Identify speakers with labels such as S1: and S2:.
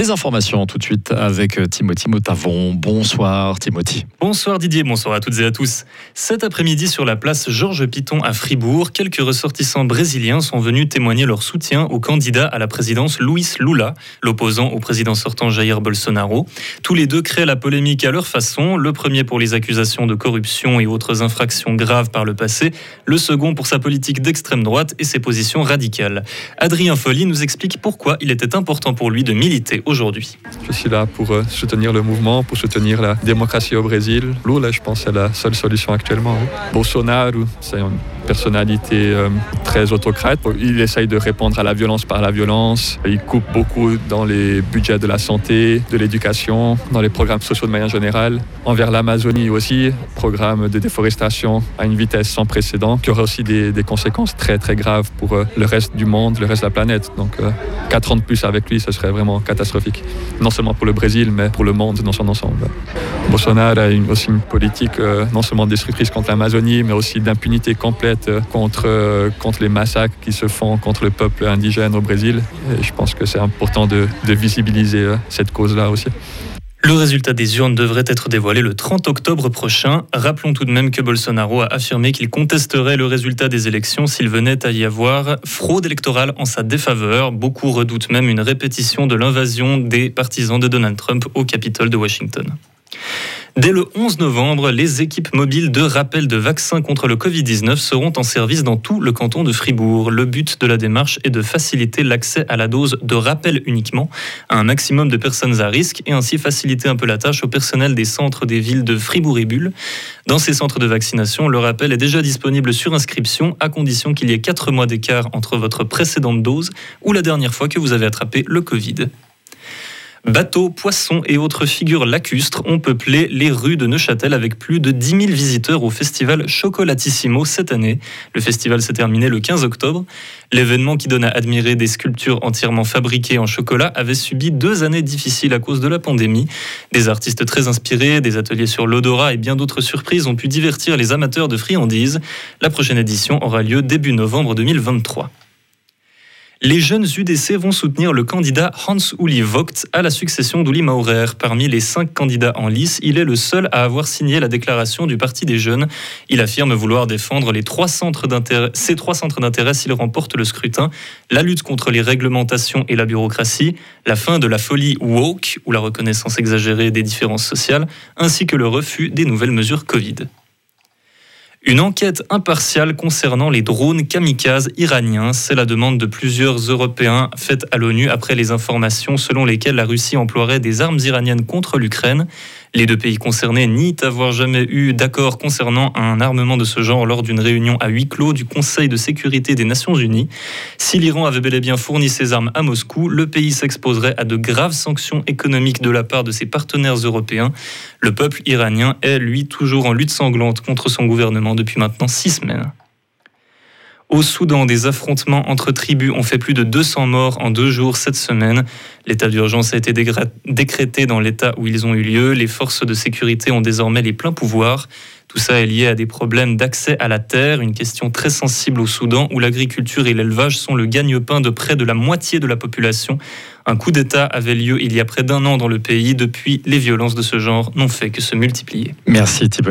S1: Les informations tout de suite avec euh, Timothy Motavon. Bonsoir Timothy.
S2: Bonsoir Didier, bonsoir à toutes et à tous. Cet après-midi sur la place Georges Piton à Fribourg, quelques ressortissants brésiliens sont venus témoigner leur soutien au candidat à la présidence Luis Lula, l'opposant au président sortant Jair Bolsonaro. Tous les deux créent la polémique à leur façon, le premier pour les accusations de corruption et autres infractions graves par le passé, le second pour sa politique d'extrême droite et ses positions radicales. Adrien Folly nous explique pourquoi il était important pour lui de militer aujourd'hui.
S3: Je suis là pour euh, soutenir le mouvement, pour soutenir la démocratie au Brésil. Lula, je pense, c'est la seule solution actuellement. Bolsonaro, c'est personnalité euh, très autocrate. Il essaye de répondre à la violence par la violence. Il coupe beaucoup dans les budgets de la santé, de l'éducation, dans les programmes sociaux de manière générale. Envers l'Amazonie aussi, programme de déforestation à une vitesse sans précédent, qui aura aussi des, conséquences très très graves pour euh, le reste du monde, le reste de la planète. Donc 4 ans de plus avec lui, ce serait vraiment catastrophique non seulement pour le Brésil, mais pour le monde dans son ensemble. Bolsonaro a aussi une politique euh, non seulement destructrice contre l'Amazonie, mais aussi d'impunité complète euh, contre, euh, contre les massacres qui se font contre le peuple indigène au Brésil. Je pense que c'est important de, de visibiliser cette cause-là aussi.
S2: Le résultat des urnes devrait être dévoilé le 30 octobre prochain. Rappelons tout de même que Bolsonaro a affirmé qu'il contesterait le résultat des élections s'il venait à y avoir fraude électorale en sa défaveur. Beaucoup redoutent même une répétition de l'invasion des partisans de Donald Trump au Capitole de Washington. Dès le 11 novembre, les équipes mobiles de rappel de vaccins contre le Covid-19 seront en service dans tout le canton de Fribourg. Le but de la démarche est de faciliter l'accès à la dose de rappel uniquement à un maximum de personnes à risque et ainsi faciliter un peu la tâche au personnel des centres des villes de Fribourg et Bulle. Dans ces centres de vaccination, le rappel est déjà disponible sur inscription à condition qu'il y ait 4 mois d'écart entre votre précédente dose ou la dernière fois que vous avez attrapé le Covid. Bateaux, poissons et autres figures lacustres ont peuplé les rues de Neuchâtel avec plus de 10 000 visiteurs au festival Chocolatissimo cette année. Le festival s'est terminé le 15 octobre. L'événement qui donne à admirer des sculptures entièrement fabriquées en chocolat avait subi deux années difficiles à cause de la pandémie. Des artistes très inspirés, des ateliers sur l'odorat et bien d'autres surprises ont pu divertir les amateurs de friandises. La prochaine édition aura lieu début novembre 2023. Les jeunes UDC vont soutenir le candidat Hans-Uli Vogt à la succession d'Uli Maurer. Parmi les cinq candidats en lice, il est le seul à avoir signé la déclaration du Parti des jeunes. Il affirme vouloir défendre les trois centres ces trois centres d'intérêt s'il remporte le scrutin la lutte contre les réglementations et la bureaucratie, la fin de la folie woke ou la reconnaissance exagérée des différences sociales, ainsi que le refus des nouvelles mesures Covid. Une enquête impartiale concernant les drones kamikazes iraniens, c'est la demande de plusieurs Européens faite à l'ONU après les informations selon lesquelles la Russie emploierait des armes iraniennes contre l'Ukraine. Les deux pays concernés nient avoir jamais eu d'accord concernant un armement de ce genre lors d'une réunion à huis clos du Conseil de sécurité des Nations Unies. Si l'Iran avait bel et bien fourni ses armes à Moscou, le pays s'exposerait à de graves sanctions économiques de la part de ses partenaires européens. Le peuple iranien est, lui, toujours en lutte sanglante contre son gouvernement depuis maintenant six semaines. Au Soudan, des affrontements entre tribus ont fait plus de 200 morts en deux jours cette semaine. L'état d'urgence a été décrété dans l'état où ils ont eu lieu. Les forces de sécurité ont désormais les pleins pouvoirs. Tout ça est lié à des problèmes d'accès à la terre, une question très sensible au Soudan où l'agriculture et l'élevage sont le gagne-pain de près de la moitié de la population. Un coup d'État avait lieu il y a près d'un an dans le pays. Depuis, les violences de ce genre n'ont fait que se multiplier.
S1: Merci Thibaut.